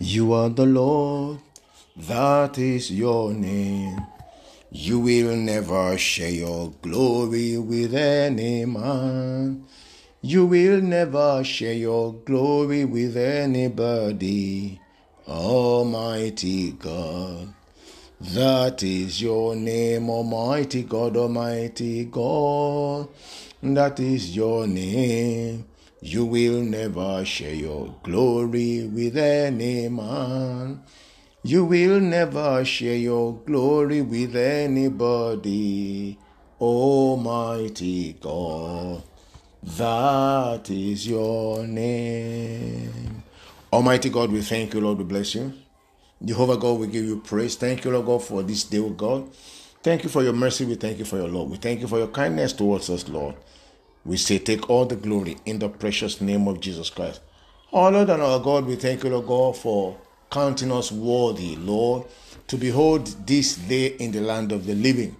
You are the Lord, that is your name. You will never share your glory with any man. You will never share your glory with anybody. Almighty God. That is your name, Almighty God, Almighty God. That is your name. You will never share your glory with any man. You will never share your glory with anybody. Almighty God. That is your name. Almighty God, we thank you, Lord. We bless you. Jehovah God, we give you praise. Thank you, Lord God, for this day, oh God. Thank you for your mercy. We thank you for your love. We thank you for your kindness towards us, Lord. We say, take all the glory in the precious name of Jesus Christ. Our Lord and our God, we thank you, Lord God, for counting us worthy, Lord, to behold this day in the land of the living.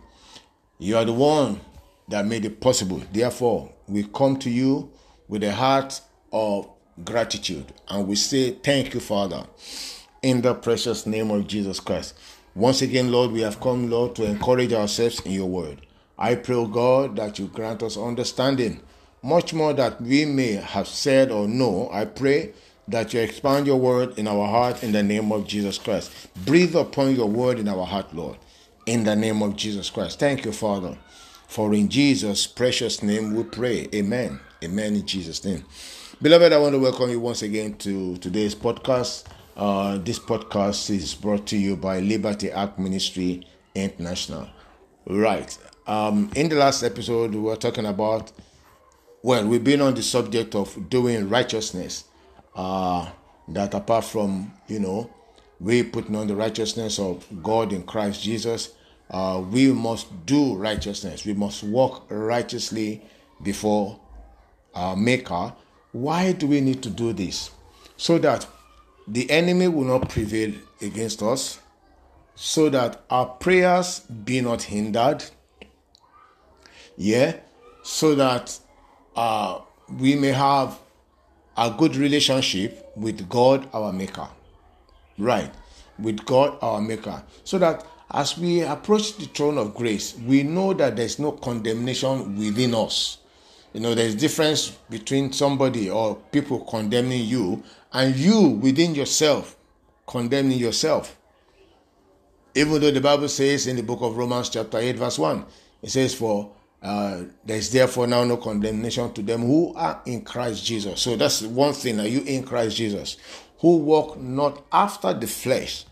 You are the one that made it possible. Therefore, we come to you with a heart of gratitude and we say, Thank you, Father in the precious name of Jesus Christ. Once again, Lord, we have come, Lord, to encourage ourselves in your word. I pray, God, that you grant us understanding, much more that we may have said or know. I pray that you expand your word in our heart in the name of Jesus Christ. Breathe upon your word in our heart, Lord, in the name of Jesus Christ. Thank you, Father. For in Jesus' precious name we pray. Amen. Amen in Jesus' name. Beloved, I want to welcome you once again to today's podcast. Uh, this podcast is brought to you by Liberty Act Ministry International. Right. Um, in the last episode, we were talking about, well, we've been on the subject of doing righteousness. Uh, that apart from, you know, we putting on the righteousness of God in Christ Jesus, uh, we must do righteousness. We must walk righteously before our Maker. Why do we need to do this? So that the enemy will not prevail against us, so that our prayers be not hindered. Yeah, so that uh, we may have a good relationship with God, our Maker. Right, with God, our Maker. So that as we approach the throne of grace, we know that there's no condemnation within us. You know, there's difference between somebody or people condemning you and you within yourself condemning yourself. Even though the Bible says in the book of Romans, chapter 8, verse 1, it says, For uh, there is therefore now no condemnation to them who are in Christ Jesus. So that's one thing. Are you in Christ Jesus? Who walk not after the flesh,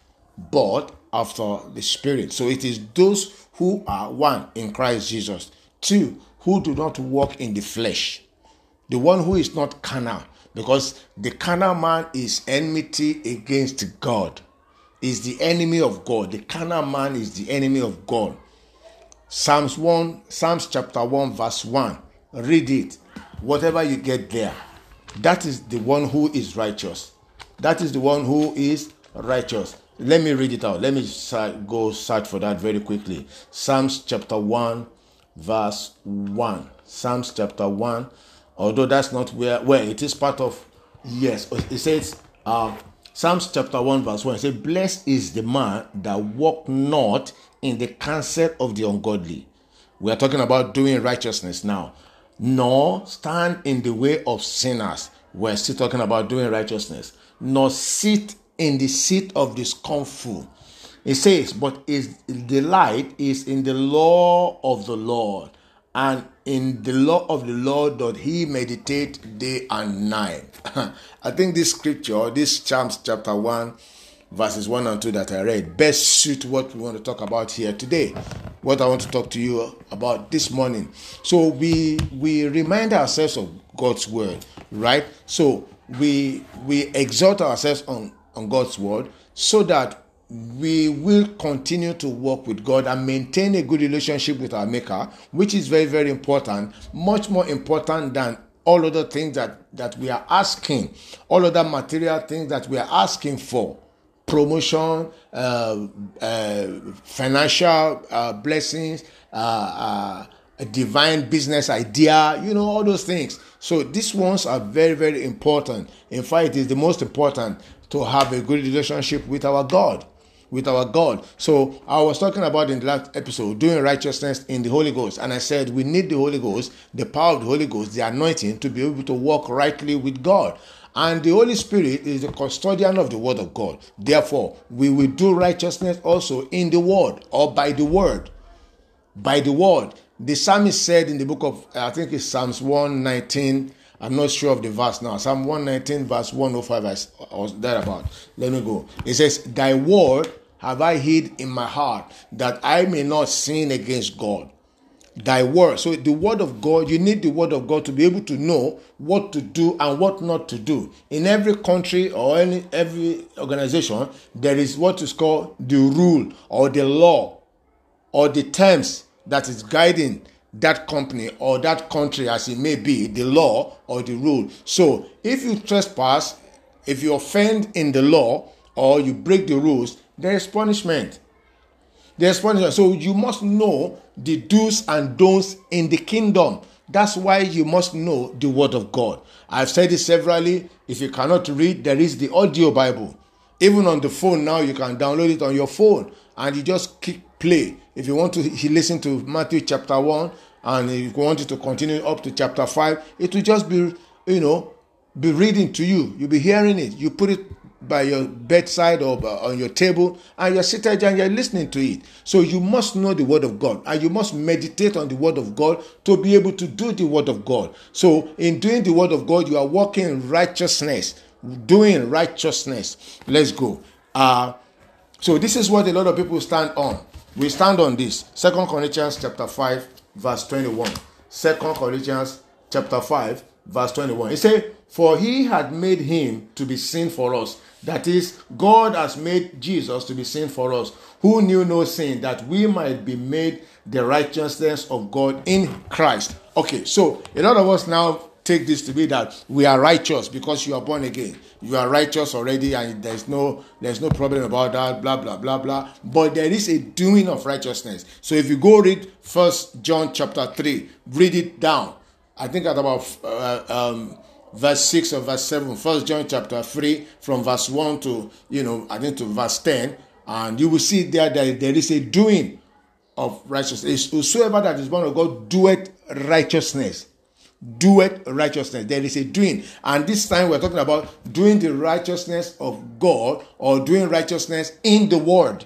but after the Spirit. So it is those who are one in Christ Jesus. Two, who do not walk in the flesh. The one who is not carnal, because the carnal man is enmity against God, is the enemy of God. The carnal man is the enemy of God. Psalms 1, Psalms chapter 1, verse 1. Read it. Whatever you get there, that is the one who is righteous. That is the one who is righteous. Let me read it out. Let me go search for that very quickly. Psalms chapter 1, verse 1. Psalms chapter 1 although that's not where where it is part of yes it says uh psalms chapter 1 verse 1 it says blessed is the man that walk not in the counsel of the ungodly. We are talking about doing righteousness now. Nor stand in the way of sinners. We're still talking about doing righteousness. Nor sit in the seat of the scornful. It says but his delight is in the law of the lord and in the law of the Lord doth he meditate day and night. I think this scripture, this Psalms chapter 1, verses 1 and 2 that I read, best suit what we want to talk about here today. What I want to talk to you about this morning. So we we remind ourselves of God's word, right? So we we exalt ourselves on, on God's word so that we will continue to work with God and maintain a good relationship with our Maker, which is very, very important, much more important than all other things that, that we are asking, all other material things that we are asking for promotion, uh, uh, financial uh, blessings, uh, uh, a divine business idea, you know, all those things. So these ones are very, very important. In fact, it is the most important to have a good relationship with our God. With our God. So I was talking about in the last episode doing righteousness in the Holy Ghost. And I said we need the Holy Ghost, the power of the Holy Ghost, the anointing to be able to walk rightly with God. And the Holy Spirit is the custodian of the Word of God. Therefore, we will do righteousness also in the Word or by the Word. By the Word. The psalmist said in the book of, I think it's Psalms 119, I'm not sure of the verse now. Psalm 119, verse 105, or thereabout. Let me go. It says, Thy word have I hid in my heart, that I may not sin against God thy word. So the word of God, you need the word of God to be able to know what to do and what not to do. In every country or any every organization, there is what is called the rule or the law or the terms that is guiding that company or that country as it may be, the law or the rule. So if you trespass, if you offend in the law or you break the rules, there is punishment. There's punishment. So you must know the do's and don'ts in the kingdom. That's why you must know the word of God. I've said it severally. If you cannot read, there is the audio Bible. Even on the phone now, you can download it on your phone and you just click play. If you want to listen to Matthew chapter 1 and if you want it to continue up to chapter 5, it will just be, you know, be reading to you. You'll be hearing it. You put it by your bedside or on your table and you're seated and you're listening to it. So you must know the word of God and you must meditate on the word of God to be able to do the word of God. So in doing the word of God, you are walking in righteousness, doing righteousness. Let's go. Uh, so this is what a lot of people stand on. We stand on this. Second Corinthians chapter 5, verse 21. Second Corinthians chapter 5, verse 21. He said, For he had made him to be sin for us that is, God has made Jesus to be sin for us, who knew no sin, that we might be made the righteousness of God in Christ. Okay, so a lot of us now take this to be that we are righteous because you are born again. You are righteous already, and there's no there's no problem about that. Blah blah blah blah. But there is a doing of righteousness. So if you go read First John chapter three, read it down. I think at about uh, um, verse 6 or verse 7 first john chapter 3 from verse 1 to you know i think to verse 10 and you will see there that there is a doing of righteousness. Whosoever that is born of god doeth righteousness. Doeth righteousness. There is a doing. And this time we're talking about doing the righteousness of god or doing righteousness in the word.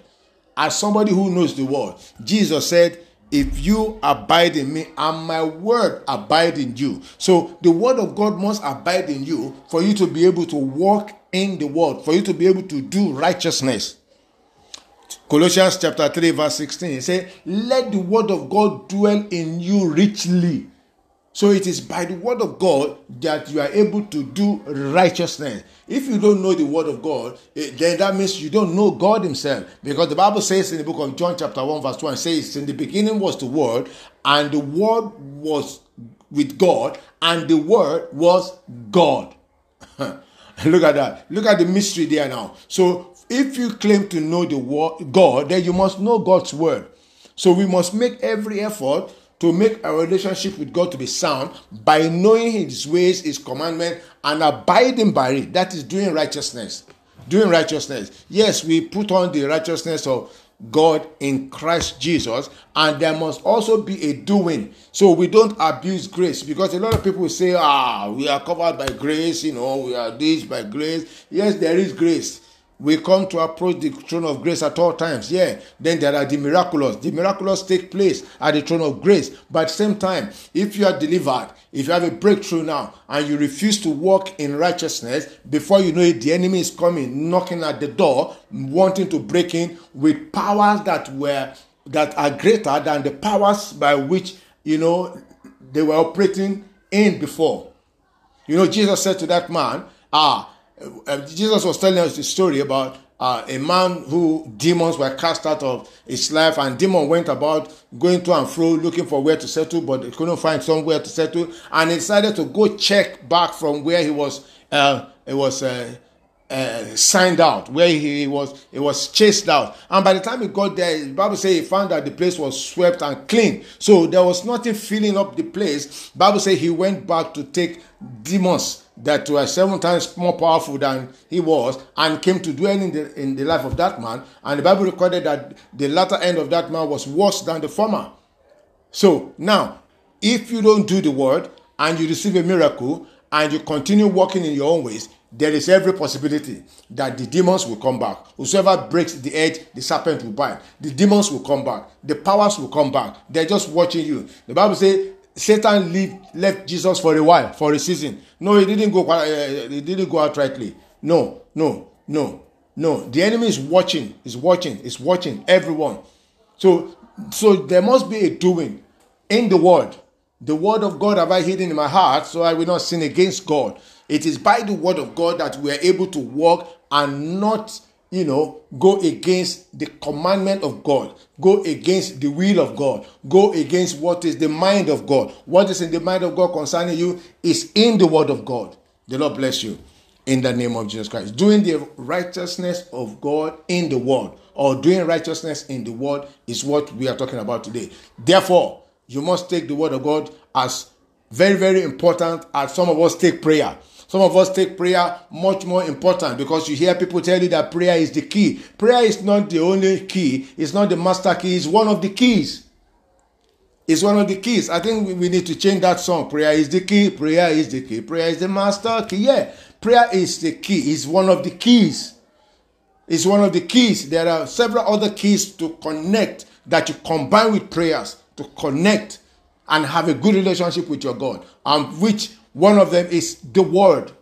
As somebody who knows the word jesus said if you abide in me and my word abide in you. So the word of God must abide in you for you to be able to walk in the world for you to be able to do righteousness. Colossians chapter 3, verse 16, it says, Let the word of God dwell in you richly so it is by the word of God that you are able to do righteousness. If you don't know the word of God, eh, then that means you don't know God Himself. Because the Bible says in the book of John, chapter 1, verse 1, says, In the beginning was the word, and the word was with God, and the word was God. Look at that. Look at the mystery there now. So if you claim to know the word God, then you must know God's word. So we must make every effort to make our relationship with God to be sound by knowing His ways, His commandment, and abiding by it. That is doing righteousness. Doing righteousness. Yes, we put on the righteousness of God in Christ Jesus, and there must also be a doing. So we don't abuse grace because a lot of people say, ah, we are covered by grace, you know, we are this by grace. Yes, there is grace we come to approach the throne of grace at all times. Yeah, then there are the miraculous. The miraculous take place at the throne of grace. But at the same time, if you are delivered, if you have a breakthrough now and you refuse to walk in righteousness, before you know it, the enemy is coming, knocking at the door, wanting to break in with powers that were that are greater than the powers by which you know they were operating in before. You know, Jesus said to that man, Ah, uh, Jesus was telling us the story about uh, a man who demons were cast out of his life, and demon went about going to and fro looking for where to settle, but he couldn't find somewhere to settle, and he decided to go check back from where he was. Uh, it was uh, signed out, where he was he was chased out. And by the time he got there, the Bible says he found that the place was swept and clean. So there was nothing filling up the place. Bible says he went back to take demons that were seven times more powerful than he was and came to dwell in the in the life of that man. And the Bible recorded that the latter end of that man was worse than the former. So now, if you don't do the word and you receive a miracle and you continue walking in your own ways, there is every possibility that the demons will come back. Whosoever breaks the edge, the serpent will bite. The demons will come back. The powers will come back. They're just watching you. The Bible says Satan leave, left Jesus for a while, for a season. No, he didn't go. Uh, he didn't go outrightly. No, no, no, no. The enemy is watching. Is watching. Is watching everyone. So, so there must be a doing in the word. The word of God have I hidden in my heart, so I will not sin against God. It is by the word of God that we are able to walk and not, you know, go against the commandment of God, go against the will of God, go against what is the mind of God. What is in the mind of God concerning you is in the word of God. The Lord bless you in the name of Jesus Christ. Doing the righteousness of God in the word or doing righteousness in the word is what we are talking about today. Therefore, you must take the word of God as very, very important as some of us take prayer. Some of us take prayer much more important because you hear people tell you that prayer is the key. Prayer is not the only key, it's not the master key, it's one of the keys. It's one of the keys. I think we need to change that song. Prayer is the key, prayer is the key, prayer is the master key. Yeah, prayer is the key, it's one of the keys. It's one of the keys. There are several other keys to connect that you combine with prayers to connect and have a good relationship with your God, and which one of them is the word.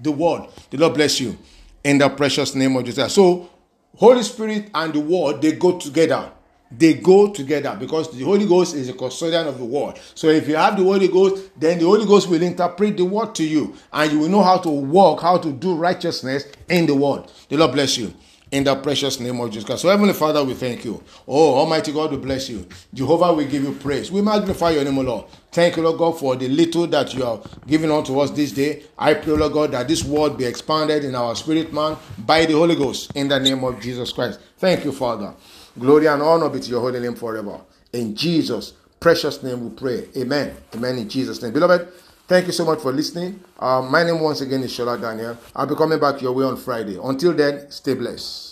The word. The Lord bless you in the precious name of Jesus. So, Holy Spirit and the word, they go together. They go together because the Holy Ghost is a custodian of the word. So, if you have the Holy Ghost, then the Holy Ghost will interpret the word to you and you will know how to walk, how to do righteousness in the word. The Lord bless you in the precious name of Jesus Christ. So, Heavenly Father, we thank you. Oh, Almighty God, we bless you. Jehovah, we give you praise. We magnify your name, O Lord. Thank you, Lord God, for the little that you have given unto us this day. I pray, Lord God, that this word be expanded in our spirit, man, by the Holy Ghost, in the name of Jesus Christ. Thank you, Father. Glory and honor be to your holy name forever. In Jesus' precious name we pray. Amen. Amen. In Jesus' name. Beloved, Thank you so much for listening. Uh, my name once again is Shola Daniel. I'll be coming back your way on Friday. Until then, stay blessed.